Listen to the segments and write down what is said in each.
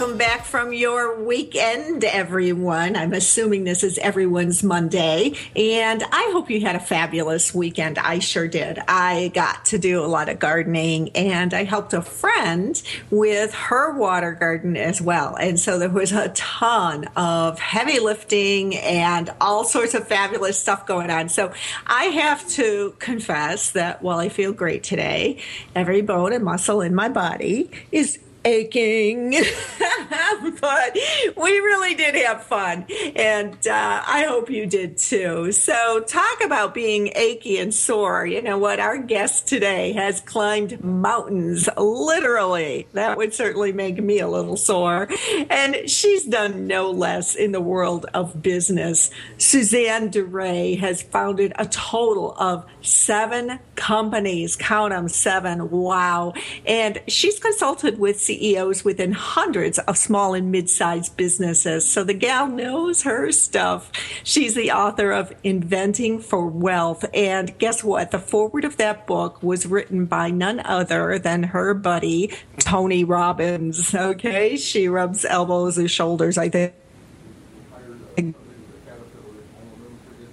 Welcome back from your weekend, everyone. I'm assuming this is everyone's Monday, and I hope you had a fabulous weekend. I sure did. I got to do a lot of gardening, and I helped a friend with her water garden as well. And so there was a ton of heavy lifting and all sorts of fabulous stuff going on. So I have to confess that while I feel great today, every bone and muscle in my body is aching, but we really did have fun. And uh, I hope you did too. So, talk about being achy and sore. You know what? Our guest today has climbed mountains, literally. That would certainly make me a little sore. And she's done no less in the world of business. Suzanne DeRay has founded a total of seven companies. Count them, seven. Wow. And she's consulted with CEOs within hundreds of small and mid sized businesses. So the gal knows her stuff. She's the author of Inventing for Wealth. And guess what? The forward of that book was written by none other than her buddy, Tony Robbins. Okay. She rubs elbows and shoulders, I think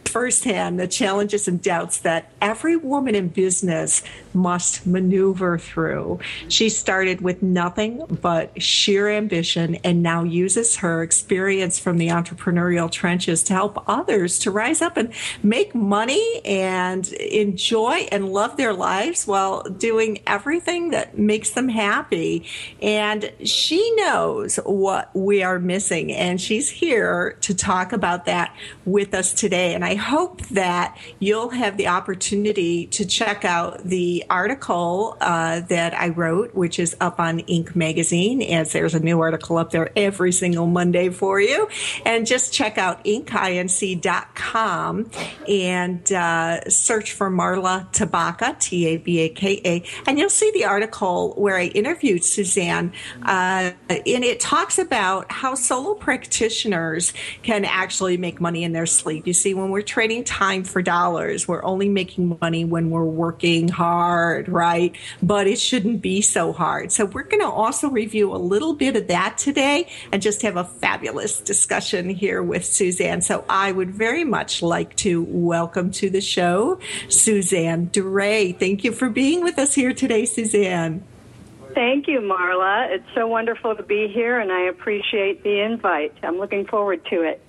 firsthand the challenges and doubts that every woman in business must maneuver through. She started with nothing but sheer ambition and now uses her experience from the entrepreneurial trenches to help others to rise up and make money and enjoy and love their lives while doing everything that makes them happy. And she knows what we are missing, and she's here to talk about that with us today. And I hope that you'll have the opportunity to check out the article uh, that I wrote, which is up on Inc. magazine, as there's a new article up there every single Monday for you. And just check out incinc.com and uh, search for Marla Tabaka, T A B A K A, and you'll see the article where I interviewed Suzanne. Uh, and it talks about how solo practitioners can actually make money in their sleep. You see, when we're trading time for dollars, we're only making money when we're working hard, right? But it shouldn't be so hard. So we're going to also review a little bit of that today and just have a fabulous discussion here with Suzanne. So I would very much like to welcome to the show Suzanne DeRay. Thank you for being with us here today, Suzanne. Thank you, Marla. It's so wonderful to be here, and I appreciate the invite. I'm looking forward to it.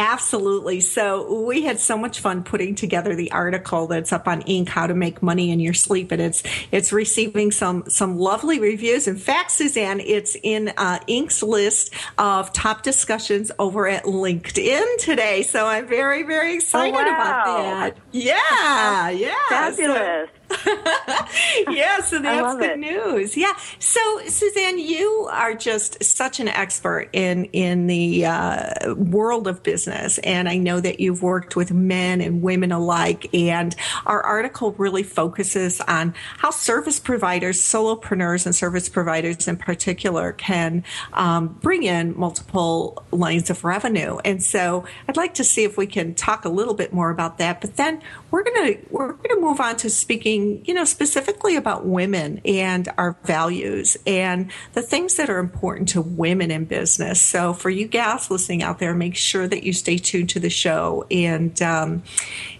Absolutely. So we had so much fun putting together the article that's up on Inc. How to Make Money in Your Sleep, and it's it's receiving some some lovely reviews. In fact, Suzanne, it's in uh, Inc.'s list of top discussions over at LinkedIn today. So I'm very very excited oh, wow. about that. Yeah, yeah, fabulous. So, yeah, so that's good it. news. Yeah. So, Suzanne, you are just such an expert in in the uh, world of business, and I know that you've worked with men and women alike. And our article really focuses on how service providers, solopreneurs, and service providers in particular, can um, bring in multiple lines of revenue. And so, I'd like to see if we can talk a little bit more about that. But then we're gonna we're gonna move on to speaking talking, you know, specifically about women and our values and the things that are important to women in business. So for you gals listening out there, make sure that you stay tuned to the show and um,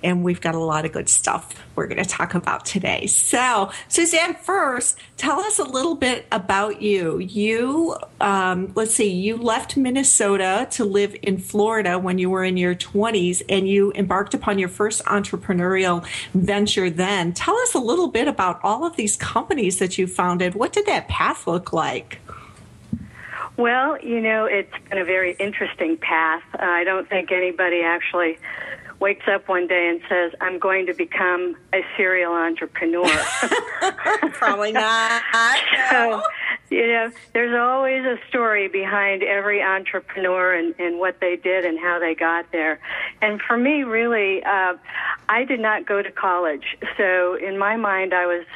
and we've got a lot of good stuff we're going to talk about today. So, Suzanne, first, tell us a little bit about you. You, um, let's see, you left Minnesota to live in Florida when you were in your 20s and you embarked upon your first entrepreneurial venture then. Tell us a little bit about all of these companies that you founded. What did that path look like? Well, you know, it's been a very interesting path. Uh, I don't think anybody actually wakes up one day and says, I'm going to become a serial entrepreneur. Probably not. so, you know, there's always a story behind every entrepreneur and, and what they did and how they got there. And for me, really, uh, I did not go to college. So in my mind, I was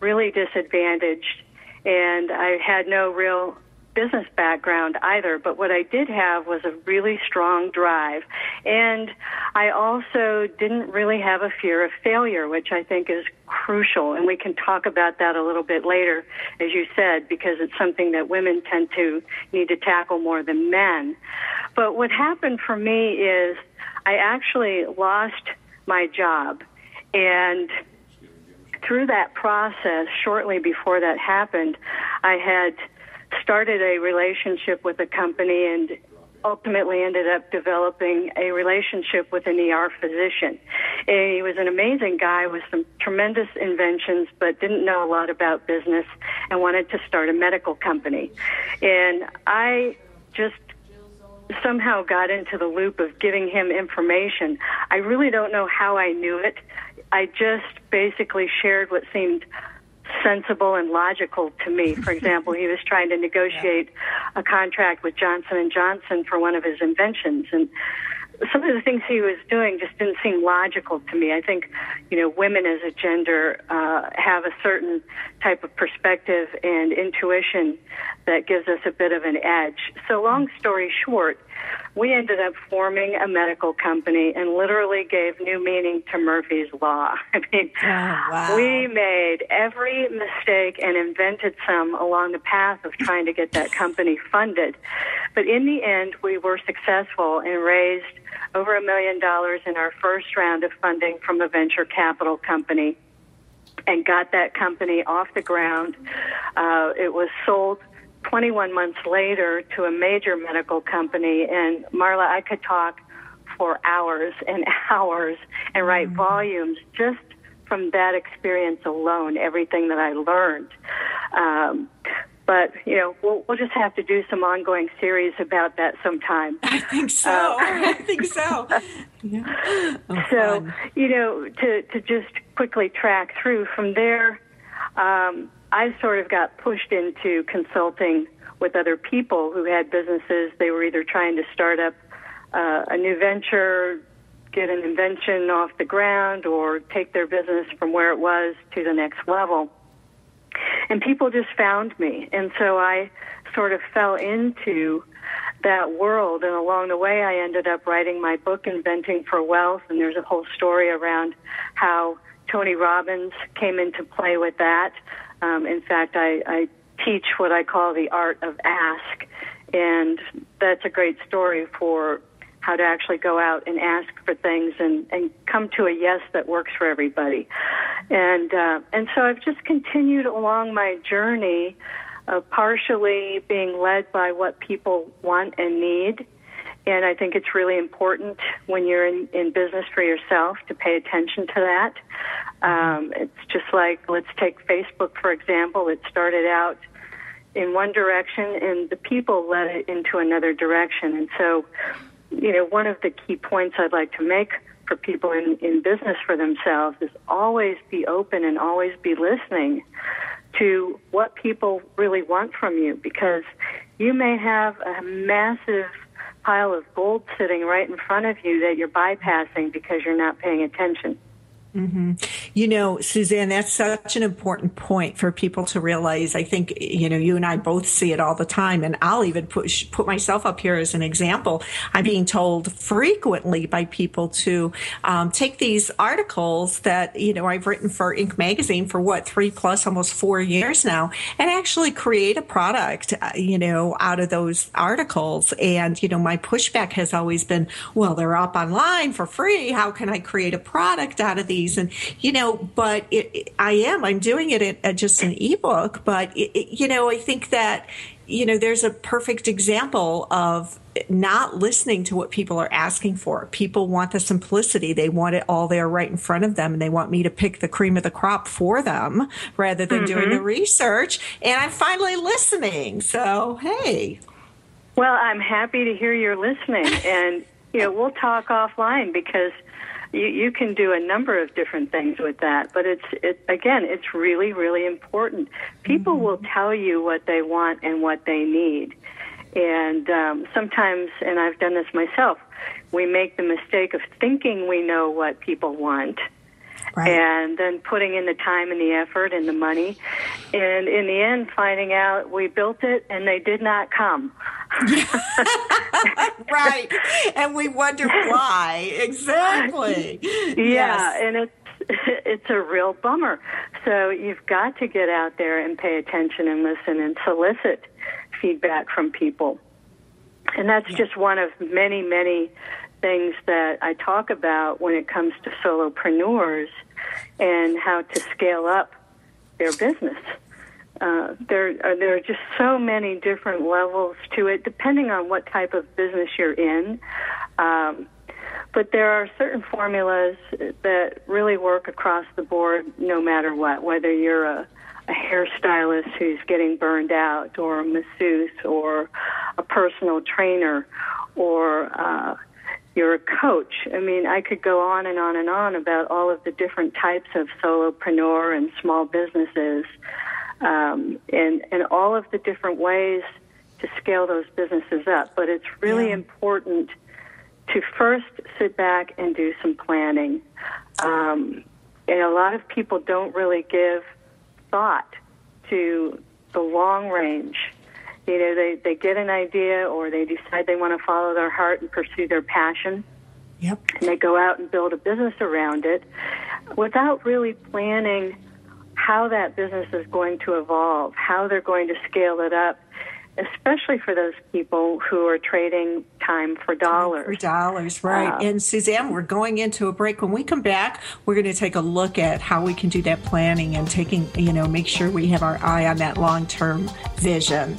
really disadvantaged and I had no real business background either, but what I did have was a really strong drive. And I also didn't really have a fear of failure, which I think is crucial. And we can talk about that a little bit later, as you said, because it's something that women tend to need to tackle more than men. But what happened for me is I actually lost my job. And through that process, shortly before that happened, I had started a relationship with a company and ultimately ended up developing a relationship with an ER physician. And he was an amazing guy with some tremendous inventions, but didn't know a lot about business and wanted to start a medical company. And I just somehow got into the loop of giving him information. I really don't know how I knew it. I just basically shared what seemed sensible and logical to me. For example, he was trying to negotiate a contract with Johnson and Johnson for one of his inventions, and some of the things he was doing just didn't seem logical to me. I think, you know, women as a gender uh, have a certain type of perspective and intuition that gives us a bit of an edge. So, long story short, we ended up forming a medical company and literally gave new meaning to Murphy's Law. I mean, oh, wow. we made every mistake and invented some along the path of trying to get that company funded. But in the end, we were successful and raised over a million dollars in our first round of funding from a venture capital company and got that company off the ground. Uh, it was sold 21 months later to a major medical company. And Marla, I could talk for hours and hours and write mm-hmm. volumes just from that experience alone, everything that I learned. Um, but you know, we'll, we'll just have to do some ongoing series about that sometime. I think so. Uh, I think so. Yeah. Oh, so fun. you know, to to just quickly track through from there. Um, I sort of got pushed into consulting with other people who had businesses. They were either trying to start up uh, a new venture, get an invention off the ground, or take their business from where it was to the next level. And people just found me. And so I sort of fell into that world. And along the way, I ended up writing my book, Inventing for Wealth. And there's a whole story around how Tony Robbins came into play with that. Um, in fact, I, I teach what I call the art of ask, and that's a great story for how to actually go out and ask for things and, and come to a yes that works for everybody. And uh, and so I've just continued along my journey, of partially being led by what people want and need. And I think it's really important when you're in, in business for yourself to pay attention to that. Um, it's just like, let's take Facebook, for example. It started out in one direction and the people led it into another direction. And so, you know, one of the key points I'd like to make for people in, in business for themselves is always be open and always be listening to what people really want from you because you may have a massive pile of gold sitting right in front of you that you're bypassing because you're not paying attention. Mm-hmm. You know, Suzanne, that's such an important point for people to realize. I think, you know, you and I both see it all the time, and I'll even push, put myself up here as an example. I'm being told frequently by people to um, take these articles that, you know, I've written for Inc. magazine for what, three plus almost four years now, and actually create a product, uh, you know, out of those articles. And, you know, my pushback has always been, well, they're up online for free. How can I create a product out of these? And you know but it, it, i am i'm doing it at, at just an ebook but it, you know i think that you know there's a perfect example of not listening to what people are asking for. People want the simplicity. They want it all there right in front of them and they want me to pick the cream of the crop for them rather than mm-hmm. doing the research. And I'm finally listening. So, hey. Well, I'm happy to hear you're listening and you know, we'll talk offline because you, you can do a number of different things with that. But it's it, again, it's really really important. People mm-hmm. will tell you what they want and what they need, and um, sometimes, and I've done this myself. We make the mistake of thinking we know what people want. Right. and then putting in the time and the effort and the money and in the end finding out we built it and they did not come right. And we wonder why. Exactly. Yeah, yes. and it's it's a real bummer. So you've got to get out there and pay attention and listen and solicit feedback from people. And that's yeah. just one of many, many things that I talk about when it comes to solopreneurs and how to scale up their business. Uh, there are there are just so many different levels to it, depending on what type of business you're in. Um, but there are certain formulas that really work across the board, no matter what. Whether you're a, a hairstylist who's getting burned out, or a masseuse, or a personal trainer, or uh, you're a coach. I mean, I could go on and on and on about all of the different types of solopreneur and small businesses um, and and all of the different ways to scale those businesses up. But it's really yeah. important to first sit back and do some planning. Um, and a lot of people don't really give thought to the long range. You know, they, they get an idea or they decide they want to follow their heart and pursue their passion. Yep. And they go out and build a business around it without really planning how that business is going to evolve, how they're going to scale it up, especially for those people who are trading time for dollars. For dollars, right. Uh, and Suzanne, we're going into a break. When we come back, we're going to take a look at how we can do that planning and taking, you know, make sure we have our eye on that long term vision.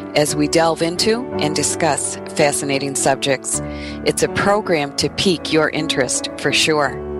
as we delve into and discuss fascinating subjects. It's a program to pique your interest for sure.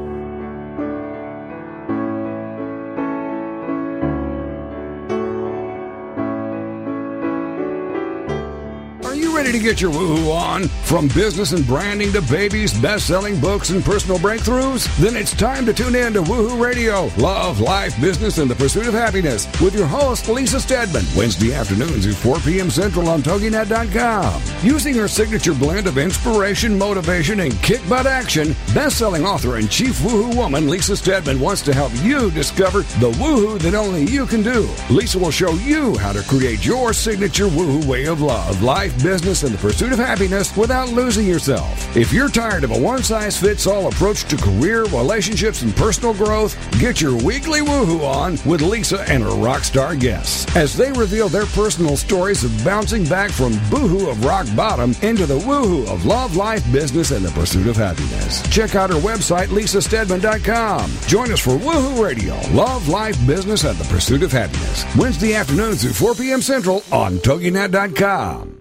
Get your woohoo on? From business and branding to babies, best selling books, and personal breakthroughs? Then it's time to tune in to Woohoo Radio Love, Life, Business, and the Pursuit of Happiness with your host, Lisa Steadman. Wednesday afternoons at 4 p.m. Central on TogiNet.com. Using her signature blend of inspiration, motivation, and kick butt action, best selling author and chief woohoo woman Lisa Steadman wants to help you discover the woohoo that only you can do. Lisa will show you how to create your signature woohoo way of love, life, business, business and the pursuit of happiness without losing yourself. If you're tired of a one size fits all approach to career, relationships, and personal growth, get your weekly woohoo on with Lisa and her rock star guests as they reveal their personal stories of bouncing back from boohoo of rock bottom into the woohoo of love, life, business, and the pursuit of happiness. Check out her website, lisasteadman.com. Join us for Woohoo Radio, Love, Life, Business, and the Pursuit of Happiness. Wednesday afternoons at 4 p.m. Central on TogiNet.com.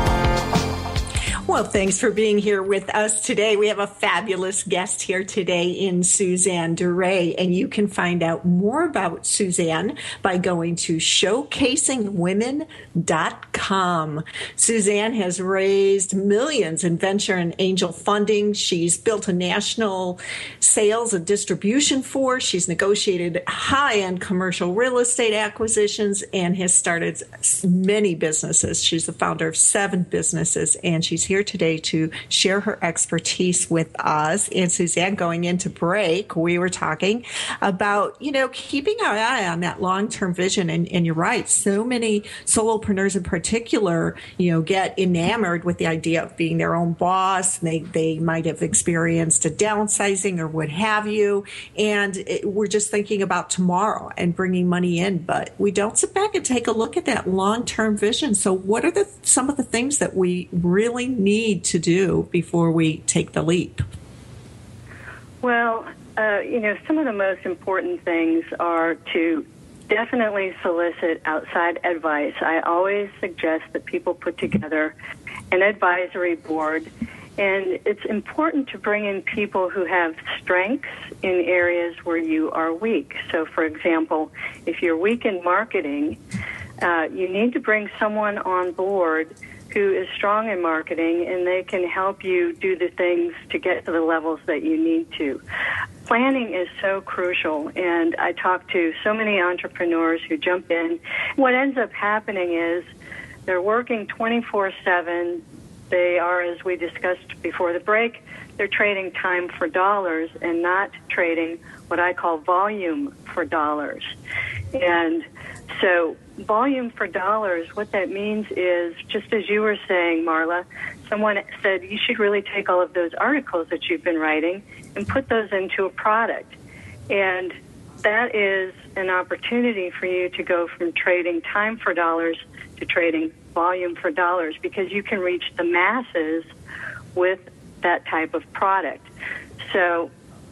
Well, thanks for being here with us today. We have a fabulous guest here today in Suzanne DeRay, and you can find out more about Suzanne by going to showcasingwomen.com. Suzanne has raised millions in venture and angel funding. She's built a national sales and distribution force. She's negotiated high end commercial real estate acquisitions and has started many businesses. She's the founder of seven businesses, and she's here here today to share her expertise with us. And Suzanne, going into break, we were talking about, you know, keeping our eye on that long term vision. And, and you're right, so many solopreneurs in particular, you know, get enamored with the idea of being their own boss. They, they might have experienced a downsizing or what have you. And it, we're just thinking about tomorrow and bringing money in, but we don't sit back and take a look at that long term vision. So, what are the some of the things that we really need? Need to do before we take the leap? Well, uh, you know, some of the most important things are to definitely solicit outside advice. I always suggest that people put together an advisory board, and it's important to bring in people who have strengths in areas where you are weak. So, for example, if you're weak in marketing, uh, you need to bring someone on board who is strong in marketing and they can help you do the things to get to the levels that you need to. Planning is so crucial and I talk to so many entrepreneurs who jump in. What ends up happening is they're working 24/7. They are as we discussed before the break, they're trading time for dollars and not trading what I call volume for dollars. And so volume for dollars, what that means is, just as you were saying, Marla, someone said you should really take all of those articles that you've been writing and put those into a product. And that is an opportunity for you to go from trading time for dollars to trading volume for dollars because you can reach the masses with that type of product. So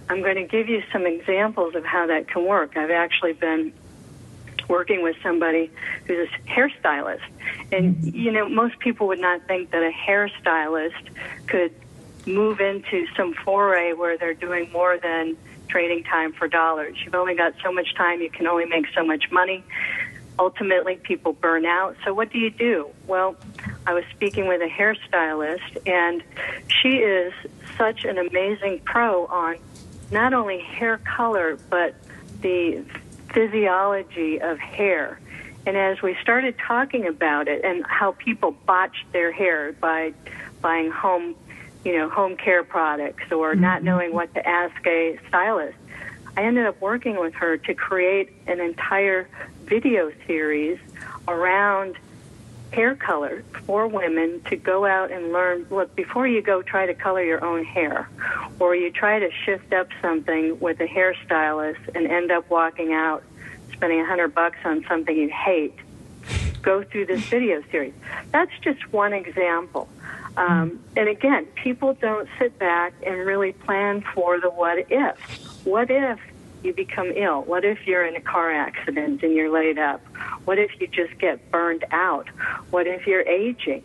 I'm going to give you some examples of how that can work. I've actually been working with somebody who's a hairstylist. And, you know, most people would not think that a hairstylist could move into some foray where they're doing more than trading time for dollars. You've only got so much time, you can only make so much money. Ultimately, people burn out. So, what do you do? Well, I was speaking with a hairstylist, and she is such an amazing pro on not only hair color, but the physiology of hair. And as we started talking about it and how people botched their hair by buying home, you know, home care products or mm-hmm. not knowing what to ask a stylist, I ended up working with her to create an entire video series around hair color for women to go out and learn. Look, before you go try to color your own hair, or you try to shift up something with a hairstylist and end up walking out spending a hundred bucks on something you hate, go through this video series. That's just one example. Um, and again, people don't sit back and really plan for the what if. What if you become ill? What if you're in a car accident and you're laid up? What if you just get burned out? What if you're aging?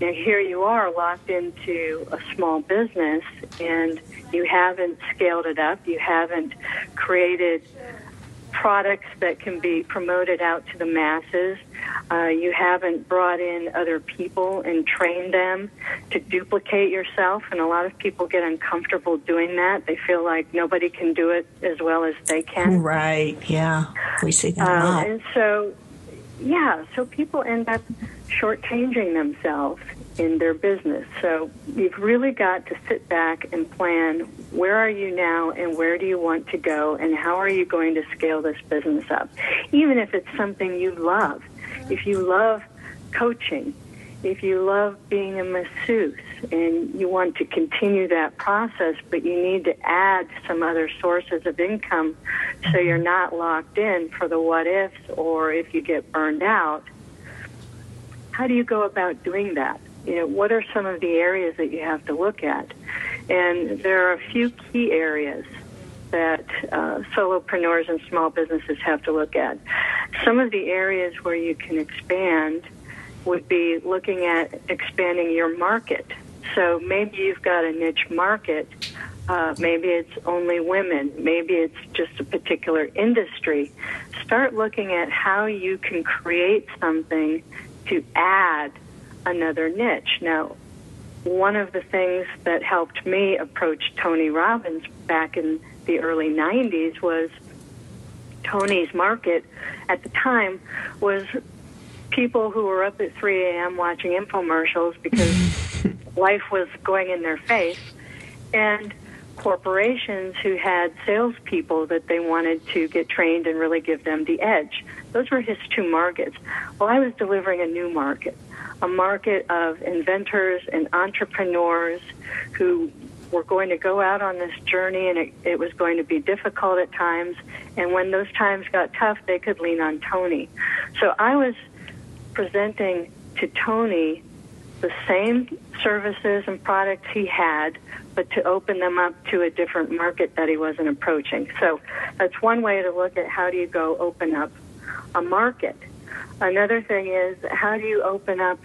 Now, here you are locked into a small business and you haven't scaled it up, you haven't created products that can be promoted out to the masses. Uh, you haven't brought in other people and trained them to duplicate yourself, and a lot of people get uncomfortable doing that. They feel like nobody can do it as well as they can. Right, yeah. We see that uh, And so, yeah, so people end up shortchanging themselves in their business. So you've really got to sit back and plan where are you now and where do you want to go and how are you going to scale this business up. Even if it's something you love. If you love coaching, if you love being a masseuse and you want to continue that process, but you need to add some other sources of income so mm-hmm. you're not locked in for the what ifs or if you get burned out, how do you go about doing that? You know, what are some of the areas that you have to look at? And there are a few key areas that uh, solopreneurs and small businesses have to look at. Some of the areas where you can expand would be looking at expanding your market. So maybe you've got a niche market. Uh, maybe it's only women. Maybe it's just a particular industry. Start looking at how you can create something to add another niche. Now, one of the things that helped me approach Tony Robbins back in the early 90s was Tony's market at the time was people who were up at 3 a.m. watching infomercials because life was going in their face, and corporations who had salespeople that they wanted to get trained and really give them the edge. Those were his two markets. Well, I was delivering a new market, a market of inventors and entrepreneurs who were going to go out on this journey and it, it was going to be difficult at times. And when those times got tough, they could lean on Tony. So I was presenting to Tony the same services and products he had, but to open them up to a different market that he wasn't approaching. So that's one way to look at how do you go open up a market. Another thing is how do you open up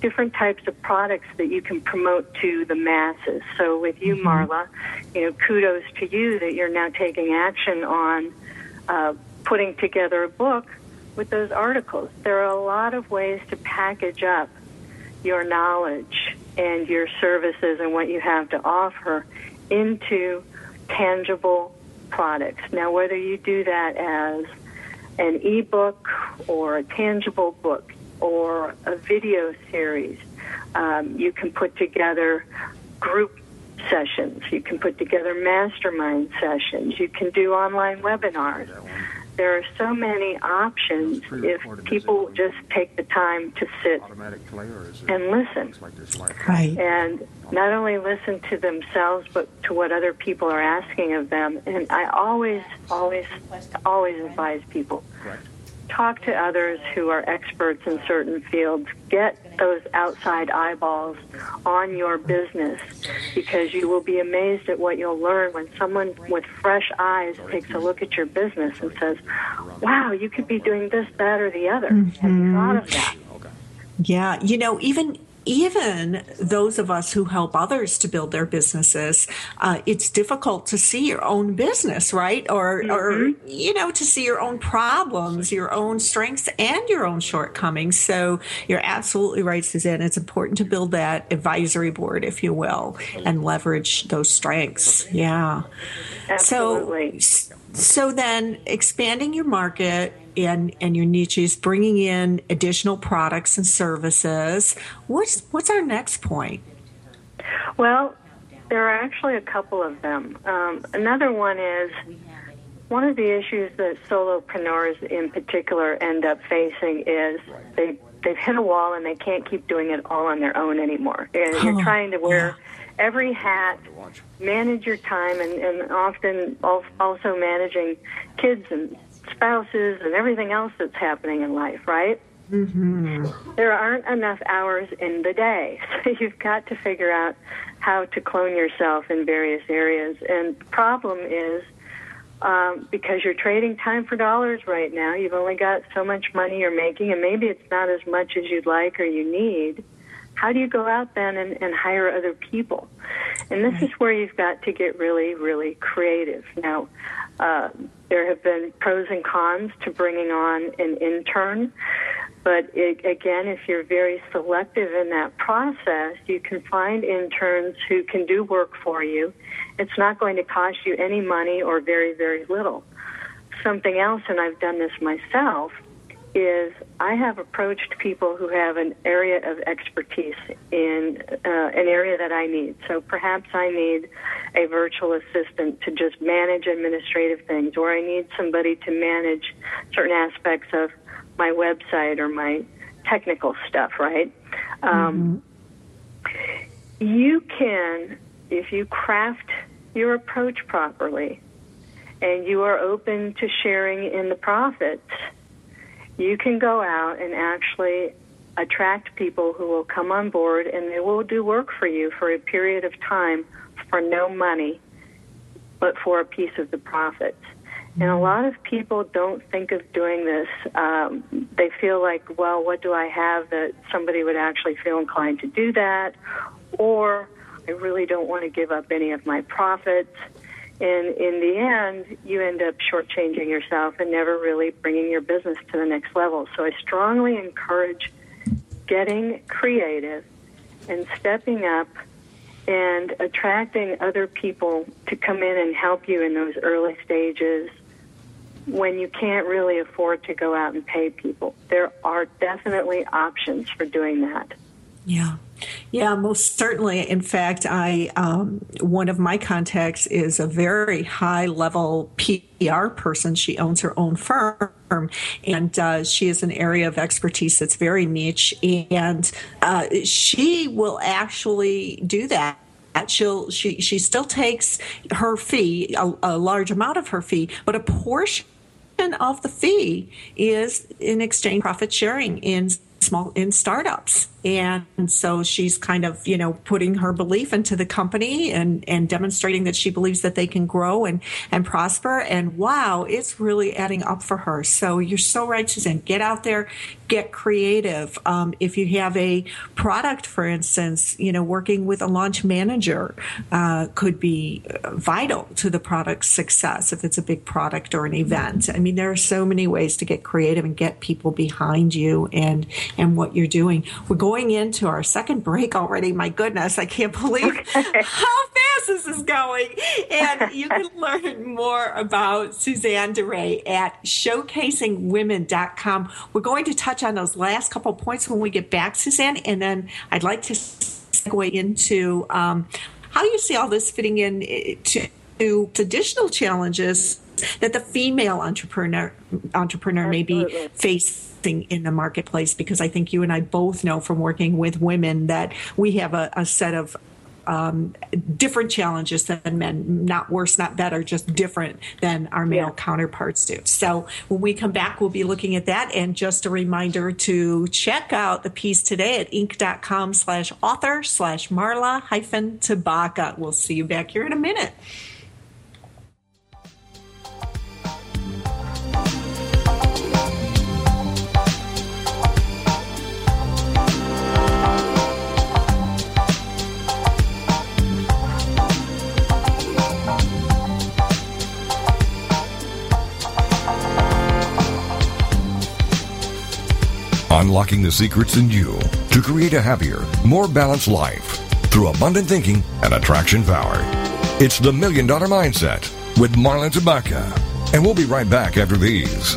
different types of products that you can promote to the masses. So with you, mm-hmm. Marla, you know, kudos to you that you're now taking action on uh, putting together a book with those articles. There are a lot of ways to package up your knowledge and your services and what you have to offer into tangible products. Now, whether you do that as an ebook or a tangible book or a video series, um, you can put together group sessions. You can put together mastermind sessions. You can do online webinars there are so many options if people just take the time to sit and listen. Right. And not only listen to themselves, but to what other people are asking of them. And I always, always, always advise people talk to others who are experts in certain fields. Get those outside eyeballs on your business because you will be amazed at what you'll learn when someone with fresh eyes takes a look at your business and says, wow, you could be doing this, that, or the other. Mm-hmm. Have you thought of that? Yeah, you know, even even those of us who help others to build their businesses, uh, it's difficult to see your own business, right? Or, mm-hmm. or, you know, to see your own problems, your own strengths, and your own shortcomings. So you're absolutely right, Suzanne. It's important to build that advisory board, if you will, and leverage those strengths. Yeah. Absolutely. So, so then expanding your market and, and your niches, bringing in additional products and services. What's, what's our next point? Well, there are actually a couple of them. Um, another one is one of the issues that solopreneurs in particular end up facing is they they've hit a wall and they can't keep doing it all on their own anymore. And you're trying to wear every hat, manage your time, and, and often also managing kids and spouses and everything else that's happening in life, right? Mm-hmm. There aren't enough hours in the day, so you've got to figure out how to clone yourself in various areas. And the problem is um, because you're trading time for dollars right now, you've only got so much money you're making, and maybe it's not as much as you'd like or you need. How do you go out then and, and hire other people? And this is where you've got to get really, really creative. Now, uh, there have been pros and cons to bringing on an intern, but it, again, if you're very selective in that process, you can find interns who can do work for you. It's not going to cost you any money or very, very little. Something else, and I've done this myself, is I have approached people who have an area of expertise in uh, an area that I need. So perhaps I need a virtual assistant to just manage administrative things, or I need somebody to manage certain aspects of my website or my technical stuff, right? Um, mm-hmm. You can, if you craft your approach properly and you are open to sharing in the profits, you can go out and actually attract people who will come on board and they will do work for you for a period of time for no money, but for a piece of the profits. And a lot of people don't think of doing this. Um, they feel like, well, what do I have that somebody would actually feel inclined to do that? Or I really don't want to give up any of my profits. And in the end, you end up shortchanging yourself and never really bringing your business to the next level. So I strongly encourage getting creative and stepping up and attracting other people to come in and help you in those early stages when you can't really afford to go out and pay people. There are definitely options for doing that. Yeah. Yeah, most certainly. In fact, I um, one of my contacts is a very high level PR person. She owns her own firm, and uh, she is an area of expertise that's very niche, and uh, she will actually do that she'll she she still takes her fee a, a, large amount of her fee but a portion of the fee is in exchange profit sharing in small in startups. And so she's kind of you know putting her belief into the company and and demonstrating that she believes that they can grow and and prosper. And wow it's really adding up for her. So you're so right suzanne. Get out there get creative. Um, if you have a product for instance you know working with a launch manager uh, could be vital to the product's success if it's a big product or an event. I mean there are so many ways to get creative and get people behind you and and what you're doing we're going into our second break already. My goodness, I can't believe how fast this is going. And you can learn more about Suzanne DeRay at showcasingwomen.com. We're going to touch on those last couple points when we get back, Suzanne, and then I'd like to segue into um, how you see all this fitting in eh, to, to additional challenges that the female entrepreneur entrepreneur Absolutely. may be facing in the marketplace because I think you and I both know from working with women that we have a, a set of um, different challenges than men, not worse, not better, just different than our male yeah. counterparts do. So when we come back, we'll be looking at that. And just a reminder to check out the piece today at inc.com slash author slash Marla hyphen Tabaka. We'll see you back here in a minute. Unlocking the secrets in you to create a happier, more balanced life through abundant thinking and attraction power. It's the Million Dollar Mindset with Marla Tabaka. And we'll be right back after these.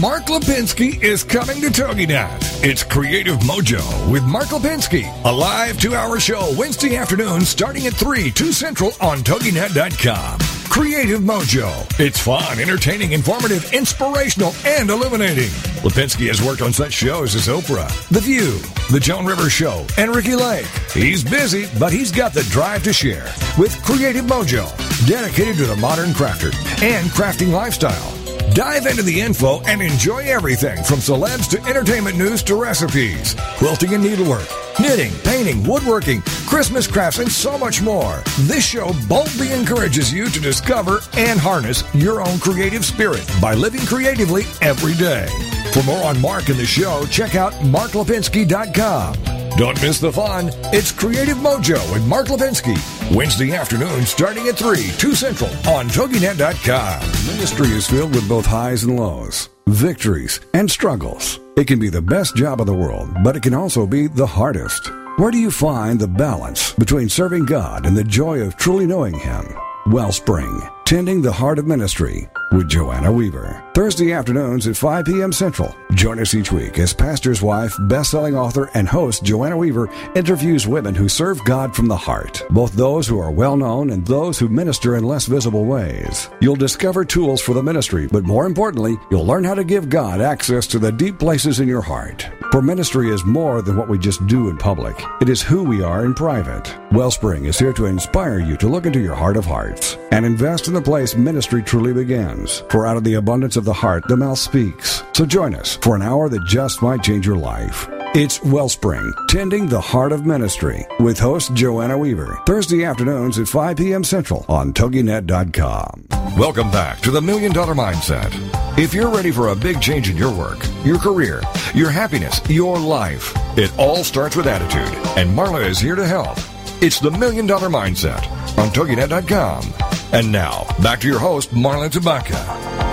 Mark Lipinski is coming to TogiNet. It's Creative Mojo with Mark Lipinski, a live two-hour show Wednesday afternoon starting at 3, 2 Central on TogiNet.com. Creative Mojo. It's fun, entertaining, informative, inspirational, and illuminating. Lipinski has worked on such shows as Oprah, The View, The Joan Rivers Show, and Ricki Lake. He's busy, but he's got the drive to share with Creative Mojo, dedicated to the modern crafter and crafting lifestyle. Dive into the info and enjoy everything from celebs to entertainment news to recipes, quilting and needlework, knitting, painting, woodworking, Christmas crafts, and so much more. This show boldly encourages you to discover and harness your own creative spirit by living creatively every day. For more on Mark and the show, check out marklipinski.com. Don't miss the fun. It's Creative Mojo with Mark Lipinski. Wednesday afternoon starting at 3, 2 Central on TogiNet.com. Ministry is filled with both highs and lows, victories and struggles. It can be the best job of the world, but it can also be the hardest. Where do you find the balance between serving God and the joy of truly knowing Him? Wellspring, tending the heart of ministry with Joanna Weaver. Thursday afternoons at 5 p.m. Central. Join us each week as pastor's wife, best-selling author, and host Joanna Weaver interviews women who serve God from the heart, both those who are well-known and those who minister in less visible ways. You'll discover tools for the ministry, but more importantly, you'll learn how to give God access to the deep places in your heart. For ministry is more than what we just do in public. It is who we are in private. Wellspring is here to inspire you to look into your heart of hearts and invest in the place ministry truly begins. For out of the abundance of the heart, the mouth speaks. So join us for an hour that just might change your life. It's Wellspring, Tending the Heart of Ministry, with host Joanna Weaver, Thursday afternoons at 5 p.m. Central on TogiNet.com. Welcome back to the Million Dollar Mindset. If you're ready for a big change in your work, your career, your happiness, your life, it all starts with attitude, and Marla is here to help. It's the Million Dollar Mindset on TogiNet.com. And now, back to your host, Marla Tabaka.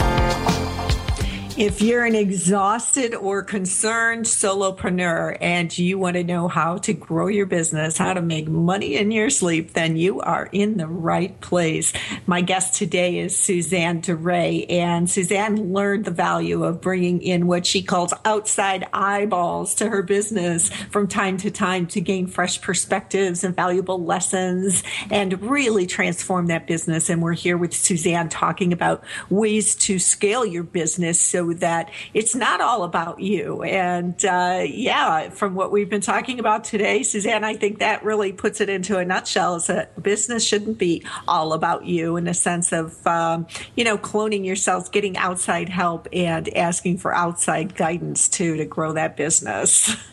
If you're an exhausted or concerned solopreneur and you want to know how to grow your business, how to make money in your sleep, then you are in the right place. My guest today is Suzanne DeRay, and Suzanne learned the value of bringing in what she calls outside eyeballs to her business from time to time to gain fresh perspectives and valuable lessons and really transform that business. And we're here with Suzanne talking about ways to scale your business so that it's not all about you. And uh, yeah, from what we've been talking about today, Suzanne, I think that really puts it into a nutshell is that business shouldn't be all about you in a sense of, um, you know, cloning yourself, getting outside help and asking for outside guidance too to grow that business.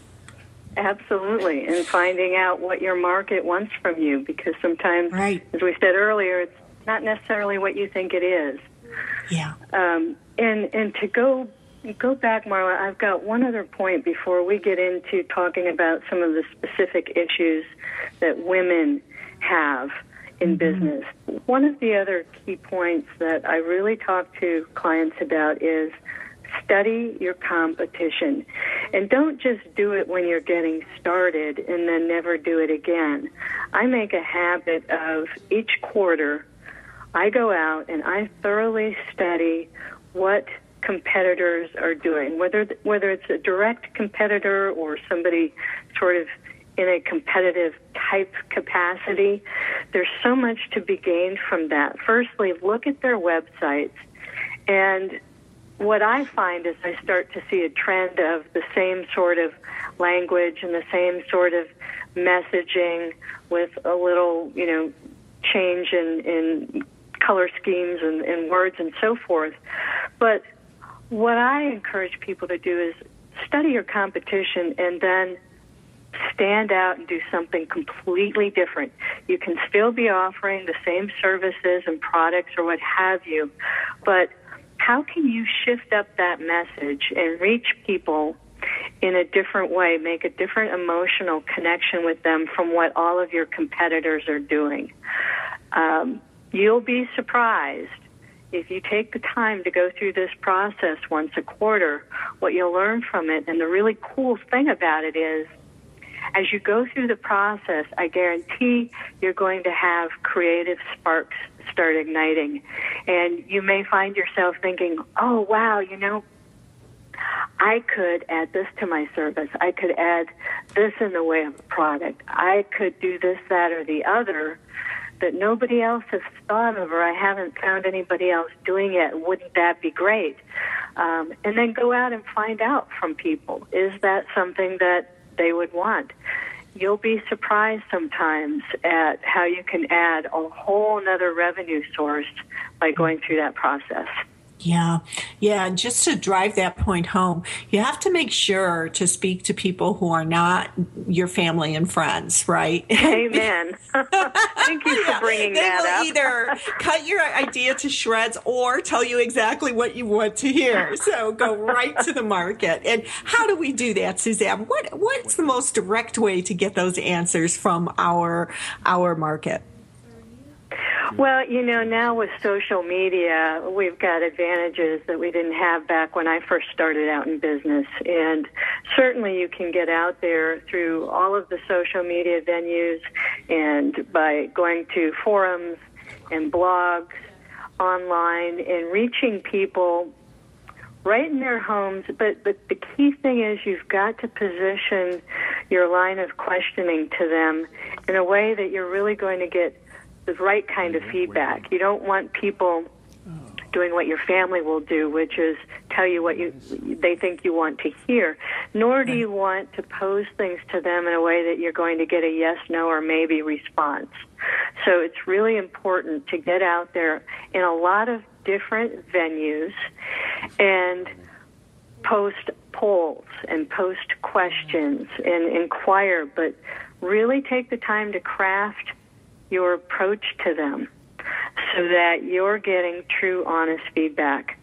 Absolutely, and finding out what your market wants from you because sometimes, right. as we said earlier, it's not necessarily what you think it is. Yeah. Um, and and to go go back, Marla, I've got one other point before we get into talking about some of the specific issues that women have in mm-hmm. business. One of the other key points that I really talk to clients about is study your competition. And don't just do it when you're getting started and then never do it again. I make a habit of each quarter I go out and I thoroughly study what competitors are doing, whether whether it's a direct competitor or somebody sort of in a competitive type capacity. There's so much to be gained from that. Firstly, look at their websites and what I find is I start to see a trend of the same sort of language and the same sort of messaging with a little, you know, change in, in color schemes and, and words and so forth. But what I encourage people to do is study your competition and then stand out and do something completely different. You can still be offering the same services and products or what have you, but how can you shift up that message and reach people in a different way, make a different emotional connection with them from what all of your competitors are doing? Um, You'll be surprised if you take the time to go through this process once a quarter, what you'll learn from it. And the really cool thing about it is, as you go through the process, I guarantee you're going to have creative sparks start igniting. And you may find yourself thinking, oh, wow, you know, I could add this to my service. I could add this in the way of a product. I could do this, that, or the other that nobody else has thought of or I haven't found anybody else doing it. Wouldn't that be great? Um, and then go out and find out from people. Is that something that they would want? You'll be surprised sometimes at how you can add a whole other revenue source by going through that process. Yeah. Yeah. And just to drive that point home, you have to make sure to speak to people who are not your family and friends, right? Amen. Thank you for bringing they that will either cut your idea to shreds or tell you exactly what you want to hear. So go right to the market. And how do we do that, Suzanne? What what's the most direct way to get those answers from our our market? Well, you know, now with social media, we've got advantages that we didn't have back when I first started out in business. And certainly you can get out there through all of the social media venues and by going to forums and blogs. online and reaching people right in their homes. But, but the key thing is you've got to position your line of questioning to them in a way that you're really going to get the right kind of feedback. You don't want people oh. doing what your family will do, which is tell you what you they think you want to hear. Nor do you want to pose things to them in a way that you're going to get a yes, no, or maybe response. So it's really important to get out there in a lot of different venues and post polls and post questions and inquire, but really take the time to craft your approach to them so that you're getting true, honest feedback.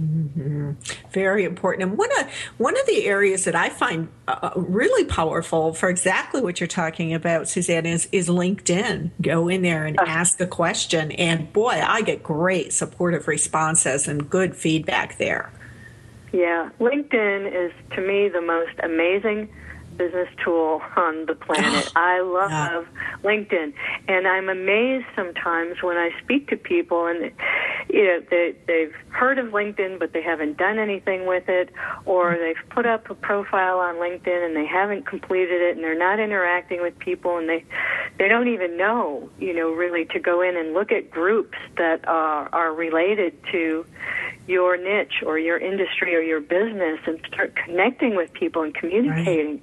Mm-hmm. Very important. And one of one of the areas that I find uh, really powerful for exactly what you're talking about, Suzanne, is is LinkedIn. Go in there and uh. ask a question, and boy, I get great supportive responses and good feedback there. Yeah, LinkedIn is to me the most amazing business tool on the planet. I love yeah. LinkedIn, and I'm amazed sometimes when I speak to people and you know they they've heard of LinkedIn but they haven't done anything with it, or mm-hmm. they've put up a profile on LinkedIn and they haven't completed it, and they're not interacting with people, and they they don't even know you know really to go in and look at groups that are are related to your niche or your industry or your business and start connecting with people and communicating. Right.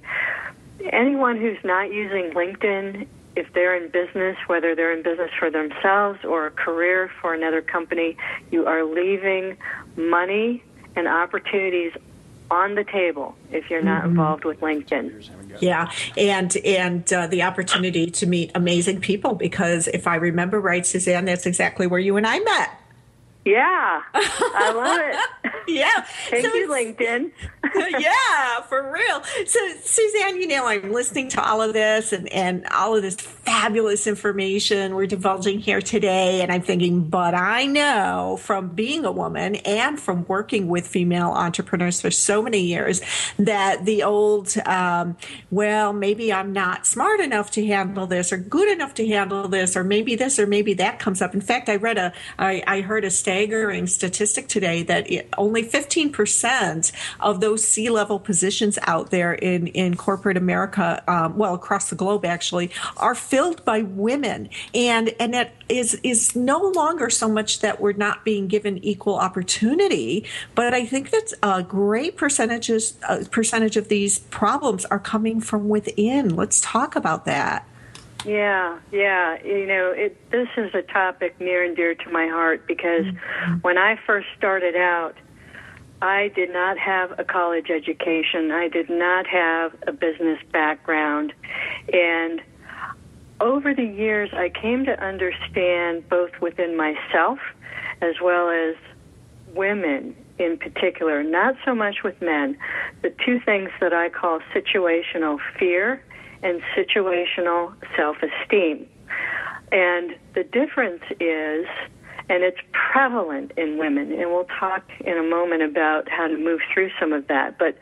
Anyone who's not using LinkedIn, if they're in business, whether they're in business for themselves or a career for another company, you are leaving money and opportunities on the table if you're not mm-hmm. involved with LinkedIn. Yeah, and and uh, the opportunity to meet amazing people because if I remember right, Suzanne, that's exactly where you and I met. Yeah, I love it. yeah. Thank so you, LinkedIn. yeah, for real. So, Suzanne, you know, I'm listening to all of this and, and all of this fabulous information we're divulging here today. And I'm thinking, but I know from being a woman and from working with female entrepreneurs for so many years that the old, um, well, maybe I'm not smart enough to handle this or good enough to handle this, or maybe this or maybe that comes up. In fact, I read a, I, I heard a statement staggering statistic today that only 15% of those C level positions out there in, in corporate America, um, well, across the globe actually, are filled by women. And, and that is, is no longer so much that we're not being given equal opportunity, but I think that a great percentages, uh, percentage of these problems are coming from within. Let's talk about that. Yeah, yeah. You know, it, this is a topic near and dear to my heart because mm-hmm. when I first started out, I did not have a college education. I did not have a business background. And over the years, I came to understand both within myself as well as women in particular, not so much with men, the two things that I call situational fear and situational self esteem. And the difference is, and it's prevalent in women, and we'll talk in a moment about how to move through some of that. But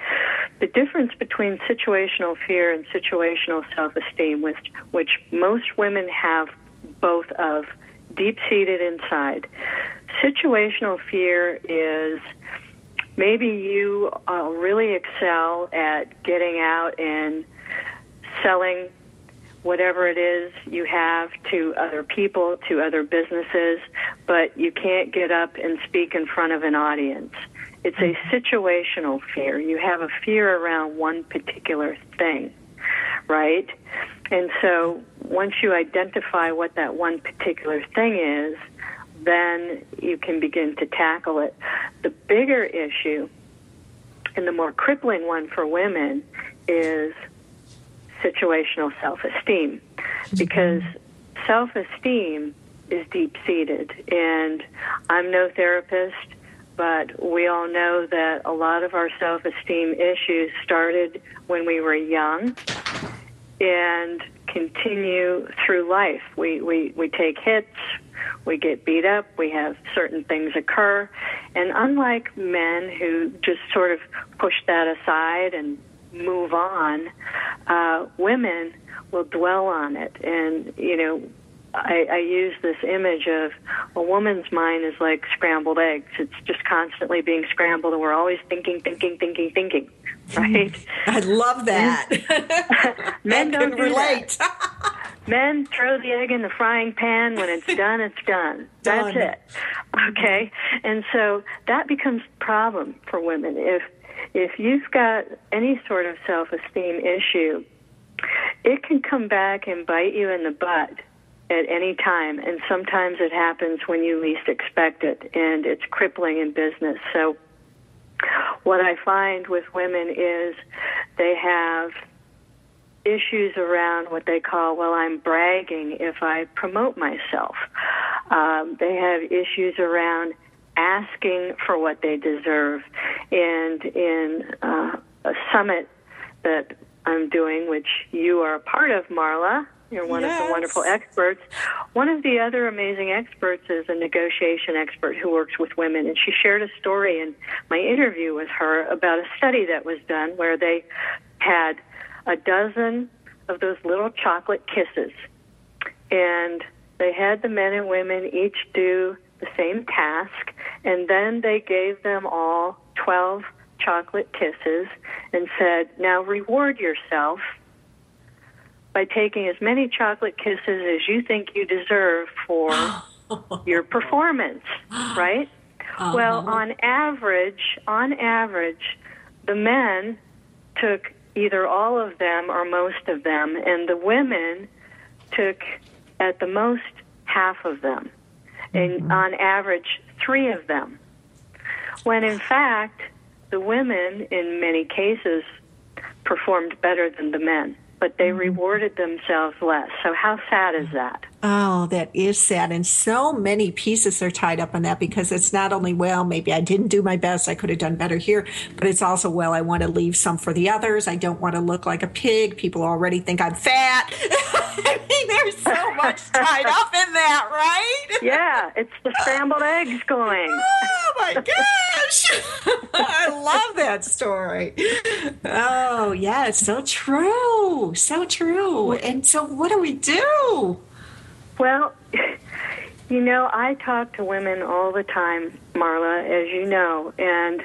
the difference between situational fear and situational self esteem, which, which most women have both of deep seated inside. Situational fear is maybe you uh, really excel at getting out and selling whatever it is you have to other people, to other businesses, but you can't get up and speak in front of an audience. It's a situational fear. You have a fear around one particular thing, right? And so once you identify what that one particular thing is, then you can begin to tackle it. The bigger issue and the more crippling one for women is situational self esteem because self esteem is deep seated. And I'm no therapist, but we all know that a lot of our self esteem issues started when we were young and continue through life. We, we, we take hits, we get beat up, we have certain things occur. And unlike men who just sort of push that aside and move on, uh, women will dwell on it. And, you know, I, I use this image of a woman's mind is like scrambled eggs. It's just constantly being scrambled, and we're always thinking, thinking, thinking, thinking. Right? I love that. Men don't do relate. Men throw the egg in the frying pan. When it's done, it's done. That's Done. it. Okay, and so that becomes the problem for women. If if you've got any sort of self-esteem issue, it can come back and bite you in the butt at any time, and sometimes it happens when you least expect it, and it's crippling in business. So, what I find with women is they have issues around what they call, well, I'm bragging if I promote myself. Um, they have issues around asking for what they deserve. And in uh, a summit that I'm doing, which you are a part of, Marla, you're one of the wonderful experts. One of the other amazing experts is a negotiation expert who works with women, and she shared a story in my interview with her about a study that was done where they had a dozen of those little chocolate kisses, and they had the men and women each do the same task, and then they gave them all 12 chocolate kisses and said, Now reward yourself by taking as many chocolate kisses as you think you deserve for your performance, right? Uh-huh. Well, on average, on average, the men took either all of them or most of them, and the women took at the most half of them, and mm-hmm. on average, three of them. When in fact, the women, in many cases, performed better than the men, but they mm-hmm. rewarded themselves less. So, how sad is mm-hmm. that? Oh, that is sad. And so many pieces are tied up in that because it's not only, well, maybe I didn't do my best, I could have done better here, but it's also, well, I want to leave some for the others. I don't want to look like a pig. People already think I'm fat. I mean, there's so much tied up in that, right? Yeah, it's the scrambled eggs going. Oh my gosh. I love that story. Oh, yeah, it's so true. So true. And so, what do we do? Well, you know, I talk to women all the time, Marla, as you know, and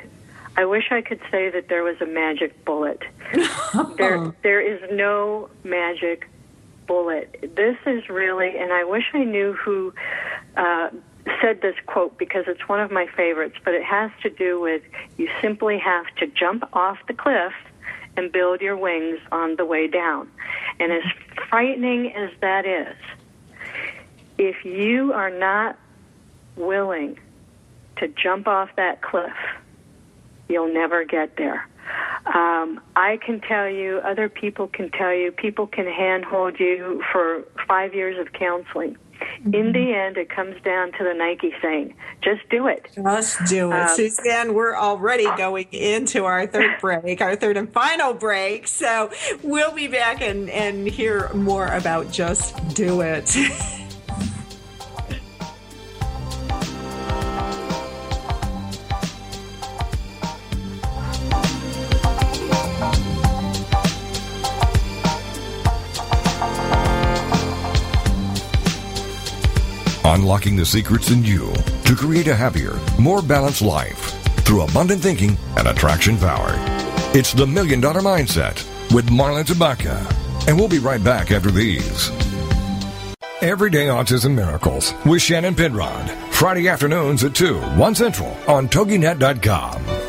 I wish I could say that there was a magic bullet. there, there is no magic bullet. This is really, and I wish I knew who uh, said this quote because it's one of my favorites, but it has to do with you simply have to jump off the cliff and build your wings on the way down. And as frightening as that is, if you are not willing to jump off that cliff, you'll never get there. Um, I can tell you, other people can tell you, people can handhold you for five years of counseling. In the end, it comes down to the Nike saying, just do it. Just do it. Um, Suzanne, we're already going into our third break, our third and final break. So we'll be back and, and hear more about Just Do It. Unlocking the secrets in you to create a happier, more balanced life through abundant thinking and attraction power. It's the Million Dollar Mindset with Marla Tabaka. And we'll be right back after these. Everyday Autism Miracles with Shannon Penrod. Friday afternoons at 2, 1 Central on TogiNet.com.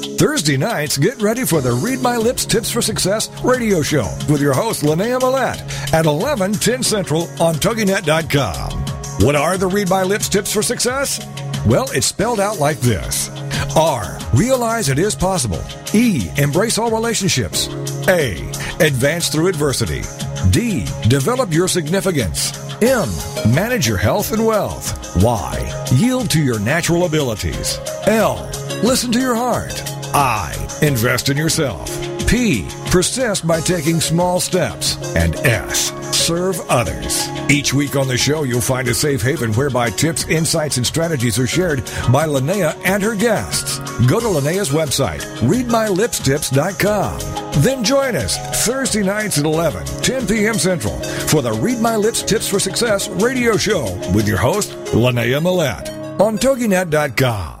Thursday nights, get ready for the Read My Lips Tips for Success radio show with your host, Linnea Millette, at 11, 10 Central on TogiNet.com. What are the Read My Lips Tips for Success? Well, it's spelled out like this R. Realize it is possible. E. Embrace all relationships. A. Advance through adversity. D. Develop your significance. M. Manage your health and wealth. Y. Yield to your natural abilities. L. Listen to your heart. I. Invest in yourself. P. Persist by taking small steps. And S. Serve others. Each week on the show, you'll find a safe haven whereby tips, insights, and strategies are shared by Linnea and her guests. Go to Linnea's website, readmylipstips.com. Then join us Thursday nights at 11, 10 p.m. Central for the Read My Lips Tips for Success radio show with your host, Linnea Millette on TogiNet.com.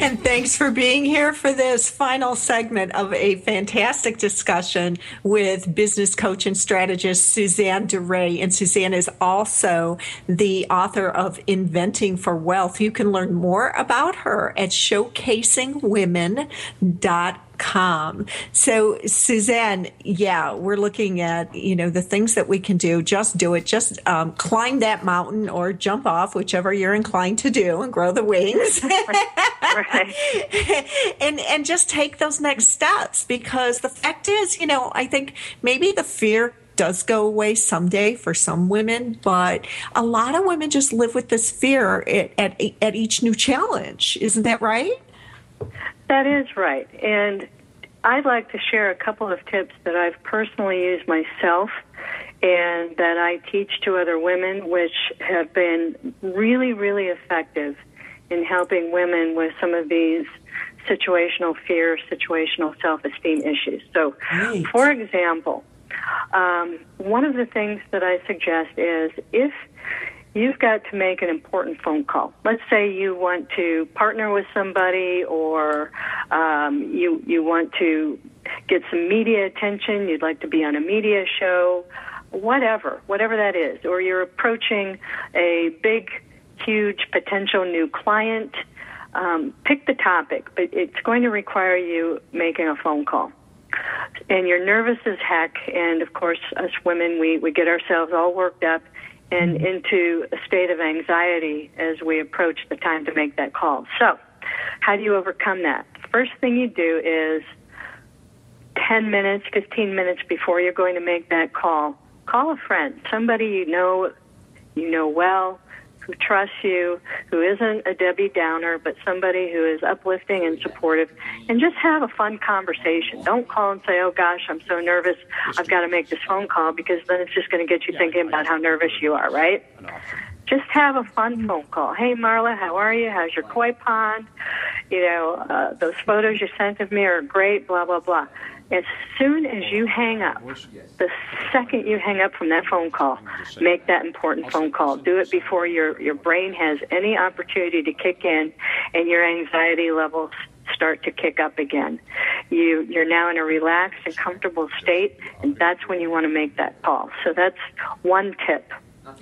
And thanks for being here for this final segment of a fantastic discussion with business coach and strategist Suzanne DeRay. And Suzanne is also the author of Inventing for Wealth. You can learn more about her at showcasingwomen.com com. So, Suzanne, yeah, we're looking at, you know, the things that we can do. Just do it. Just um, climb that mountain or jump off, whichever you're inclined to do, and grow the wings. right. and, and just take those next steps because the fact is, you know, I think maybe the fear does go away someday for some women, but a lot of women just live with this fear at, at, at each new challenge. Isn't that right? That is right. And I'd like to share a couple of tips that I've personally used myself and that I teach to other women, which have been really, really effective in helping women with some of these situational fear, situational self esteem issues. So, right. for example, um, one of the things that I suggest is if you've got to make an important phone call. Let's say you want to partner with somebody, or um, you you want to get some media attention. You'd like to be on a media show, whatever, whatever that is, or you're approaching a big, huge potential new client. Um, pick the topic, but it's going to require you making a phone call and you're nervous as heck and of course us women we we get ourselves all worked up and mm-hmm. into a state of anxiety as we approach the time to make that call. So, how do you overcome that? First thing you do is 10 minutes, 15 minutes before you're going to make that call, call a friend, somebody you know you know well, who trusts you, who isn't a Debbie Downer, but somebody who is uplifting and supportive, and just have a fun conversation. Don't call and say, oh gosh, I'm so nervous, I've got to make this phone call, because then it's just going to get you thinking about how nervous you are, right? Just have a fun phone call. Hey, Marla, how are you? How's your koi pond? You know, uh, those photos you sent of me are great, blah, blah, blah. As soon as you hang up, the second you hang up from that phone call, make that important phone call. Do it before your, your brain has any opportunity to kick in and your anxiety levels start to kick up again. You, you're now in a relaxed and comfortable state, and that's when you want to make that call. So that's one tip.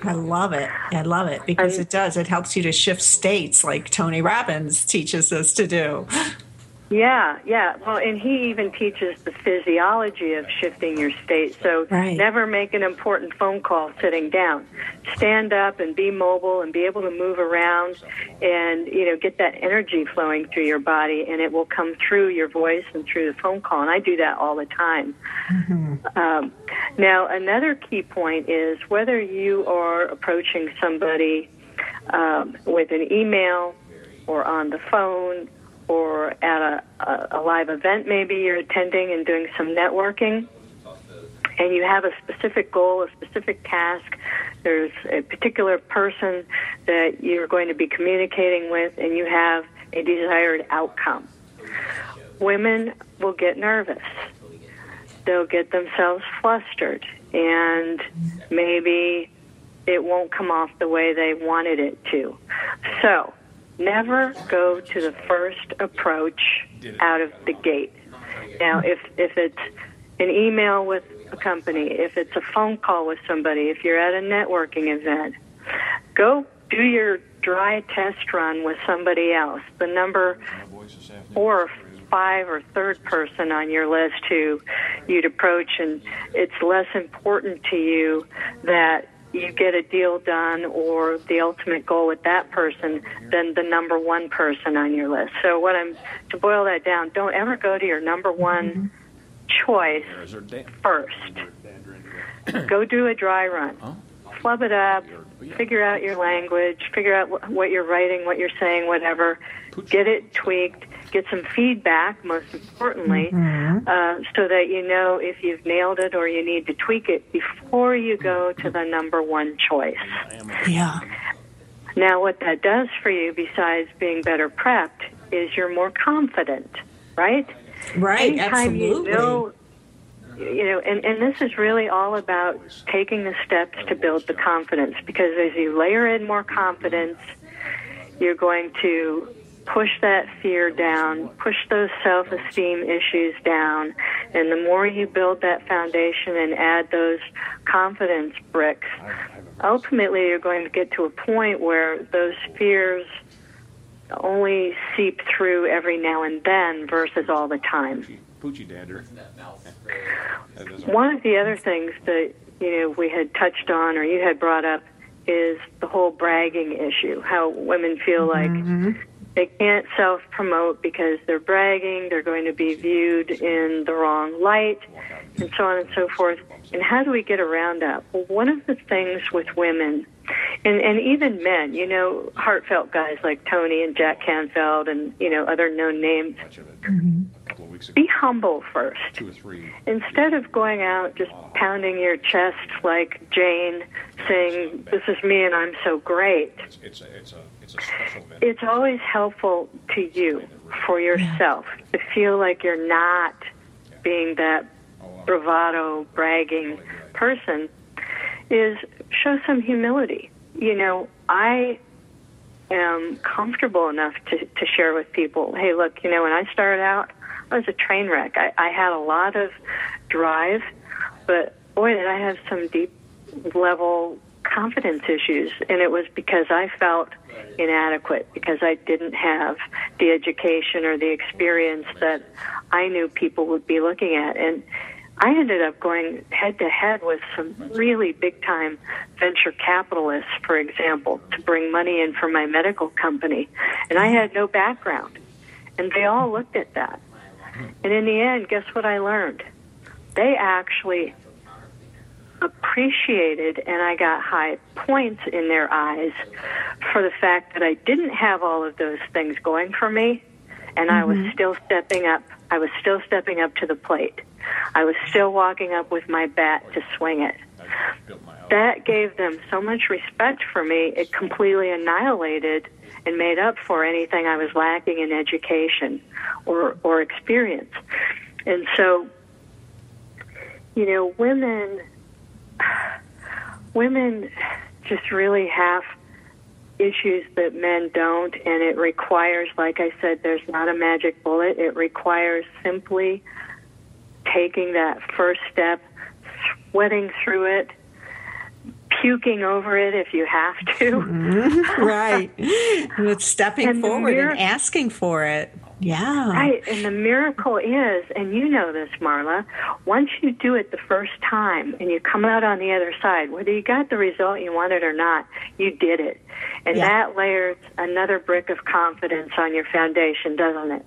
I love it. I love it because it does. It helps you to shift states like Tony Robbins teaches us to do. Yeah, yeah. Well, and he even teaches the physiology of shifting your state. So right. never make an important phone call sitting down. Stand up and be mobile and be able to move around and, you know, get that energy flowing through your body and it will come through your voice and through the phone call. And I do that all the time. Mm-hmm. Um, now, another key point is whether you are approaching somebody um, with an email or on the phone or at a, a, a live event maybe you're attending and doing some networking and you have a specific goal, a specific task, there's a particular person that you're going to be communicating with, and you have a desired outcome. Women will get nervous. They'll get themselves flustered, and maybe it won't come off the way they wanted it to. So, never go to the first approach out of the gate. Now, if if it's an email with a company, if it's a phone call with somebody, if you're at a networking event, go do your dry test run with somebody else. The number four or five or third person on your list who you'd approach, and it's less important to you that you get a deal done or the ultimate goal with that person than the number one person on your list. So what I'm to boil that down, don't ever go to your number one mm-hmm. choice first. go do a dry run. Flub it up, figure out your language, figure out what you're writing, what you're saying, whatever. Get it tweaked get some feedback, most importantly, mm-hmm. uh, so that you know if you've nailed it or you need to tweak it before you go to the number one choice. Yeah. Now, what that does for you, besides being better prepped, is you're more confident, right? Right, Anytime absolutely. You know, you know, and, and this is really all about taking the steps to build the confidence because as you layer in more confidence, you're going to push that fear down, push those self esteem issues down. And the more you build that foundation and add those confidence bricks, ultimately you're going to get to a point where those fears only seep through every now and then versus all the time. Poochie dander. One of the other things that you know we had touched on or you had brought up is the whole bragging issue. How women feel mm-hmm. They can't self promote because they're bragging, they're going to be viewed in the wrong light, and so on and so forth. And how do we get around that? Well, one of the things with women, and, and even men, you know, heartfelt guys like Tony and Jack Canfield and, you know, other known names. Mm-hmm be humble first. Two or three. Instead of going out just pounding your chest like Jane, saying, "This is me and I'm so great." It's, it's, a, it's, a, it's a special event. It's always helpful to you, for yourself, to feel like you're not being that oh, bravado, bragging person. Is show some humility. You know, I am comfortable enough to, to share with people, hey, look, you know, when I started out, I was a train wreck. I, I had a lot of drive, but boy, did I have some deep level confidence issues. And it was because I felt inadequate, because I didn't have the education or the experience that I knew people would be looking at. And I ended up going head to head with some really big time venture capitalists, for example, to bring money in for my medical company. And I had no background. And they all looked at that. And in the end, guess what I learned? They actually appreciated and I got high points in their eyes for the fact that I didn't have all of those things going for me and mm-hmm. I was mm-hmm. still stepping up. I was still stepping up to the plate. I was still walking up with my bat to swing it. That gave them so much respect for me, it completely annihilated and made up for anything I was lacking in education or, or experience. And so, you know, women, women just really have issues that men don't, and it requires, like I said, there's not a magic bullet. It requires simply taking that first step, sweating through it, puking over it if you have to. Mm-hmm. right. With stepping and forward mir- and asking for it. Yeah. Right. And the miracle is, and you know this, Marla, once you do it the first time and you come out on the other side, whether you got the result you wanted or not, you did it. And yeah. that layers another brick of confidence on your foundation, doesn't it?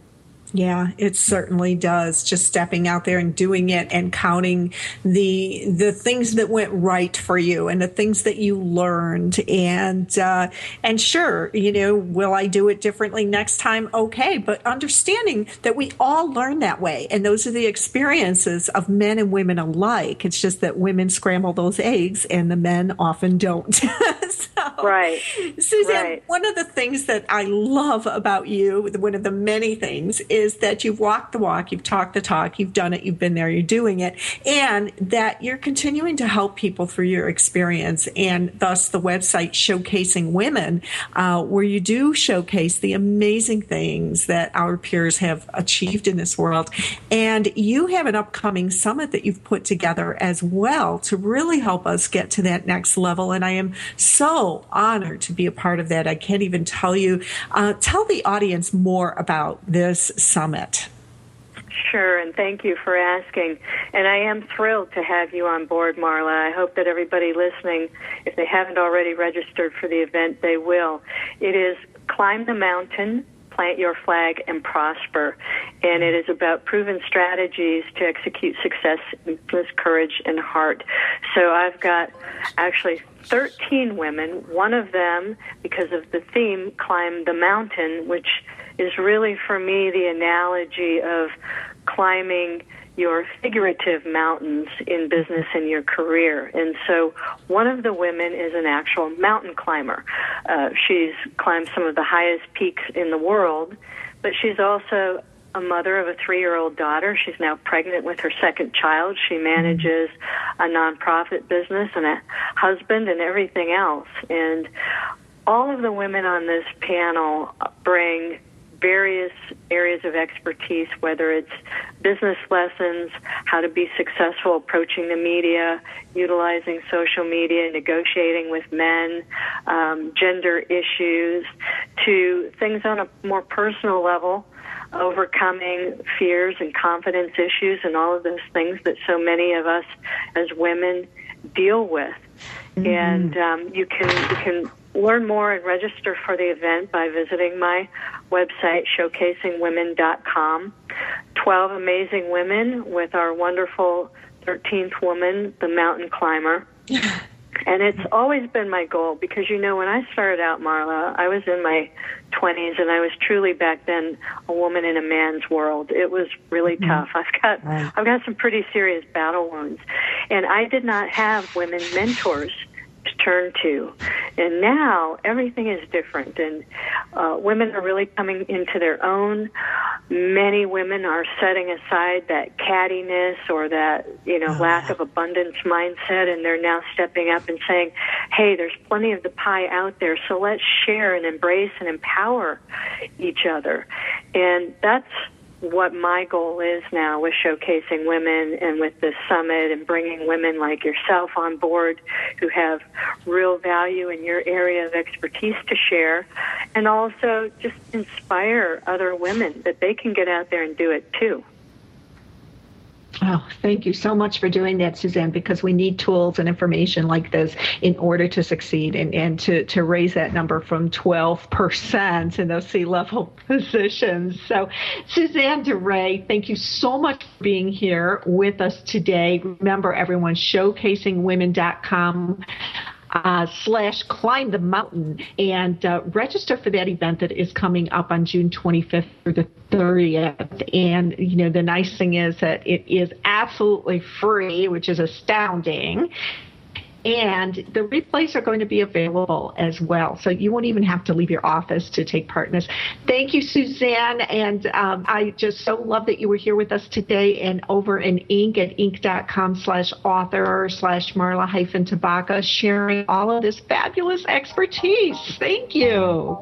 Yeah, it certainly does. Just stepping out there and doing it and counting the the things that went right for you and the things that you learned and uh, and sure, you know, will I do it differently next time? Okay, but understanding that we all learn that way, and those are the experiences of men and women alike. It's just that women scramble those eggs and the men often don't. so Right. Suzanne, right. one of the things that I love about you, one of the many things, is that you've walked the walk, you've talked the talk, you've done it, you've been there, you're doing it, and that you're continuing to help people through your experience, and thus the website showcasing women, uh, where you do showcase the amazing things that our peers have achieved in this world. And you have an upcoming summit that you've put together as well to really help us get to that next level. And I am so honored to be a part of that. I can't even tell you. Uh, tell the audience more about this summit. Sure, and thank you for asking. And I am thrilled to have you on board, Marla. I hope that everybody listening, if they haven't already registered for the event, they will. It is Climb the Mountain, Plant Your Flag, and Prosper. And it is about proven strategies to execute success with courage and heart. So I've got actually 13 women. One of them, because of the theme, Climb the Mountain, which is really for me the analogy of climbing your figurative mountains in business and your career. And so one of the women is an actual mountain climber. Uh, she's climbed some of the highest peaks in the world, but she's also a mother of a three year old daughter. She's now pregnant with her second child. She manages a nonprofit business and a husband and everything else. And all of the women on this panel bring various areas of expertise, whether it's business lessons, how to be successful approaching the media, utilizing social media, negotiating with men, um, gender issues, to things on a more personal level, overcoming fears and confidence issues, and all of those things that so many of us as women deal with. Mm-hmm. And um, you can you can learn more and register for the event by visiting my website, showcasingwomen.com. 12 amazing women with our wonderful 13th woman, the mountain climber. and it's always been my goal because, you know, when I started out, Marla, I was in my 20s and I was truly back then a woman in a man's world. It was really mm-hmm. tough. I've got, right. I've got some pretty serious battle wounds. And I did not have women mentors to turn to. And now everything is different, and uh, women are really coming into their own. Many women are setting aside that cattiness or that you know oh, lack yeah. of abundance mindset, and they're now stepping up and saying, "Hey, there's plenty of the pie out there, so let's share and embrace and empower each other." And that's what my goal is now with showcasing women and with this summit and bringing women like yourself on board who have real value in your area of expertise to share and also just inspire other women that they can get out there and do it too. Oh, thank you so much for doing that, Suzanne, because we need tools and information like this in order to succeed and, and to, to raise that number from 12% in those C level positions. So, Suzanne DeRay, thank you so much for being here with us today. Remember, everyone, showcasingwomen.com uh, slash climb the mountain and uh, register for that event that is coming up on June 25th through the 30th. And, you know, the nice thing is that it is absolutely free, which is astounding. And the replays are going to be available as well. So you won't even have to leave your office to take part in this. Thank you, Suzanne. And um, I just so love that you were here with us today and over in Inc. at inc.com slash author slash Marla hyphen Tabaka sharing all of this fabulous expertise. Thank you.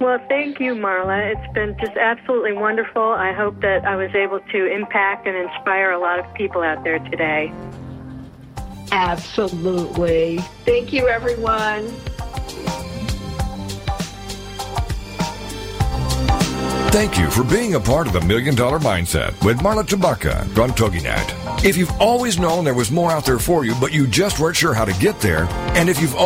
Well, thank you, Marla. It's been just absolutely wonderful. I hope that I was able to impact and inspire a lot of people out there today. Absolutely. Thank you, everyone. Thank you for being a part of the Million Dollar Mindset with Marla Tabaka from TogiNet. If you've always known there was more out there for you, but you just weren't sure how to get there, and if you've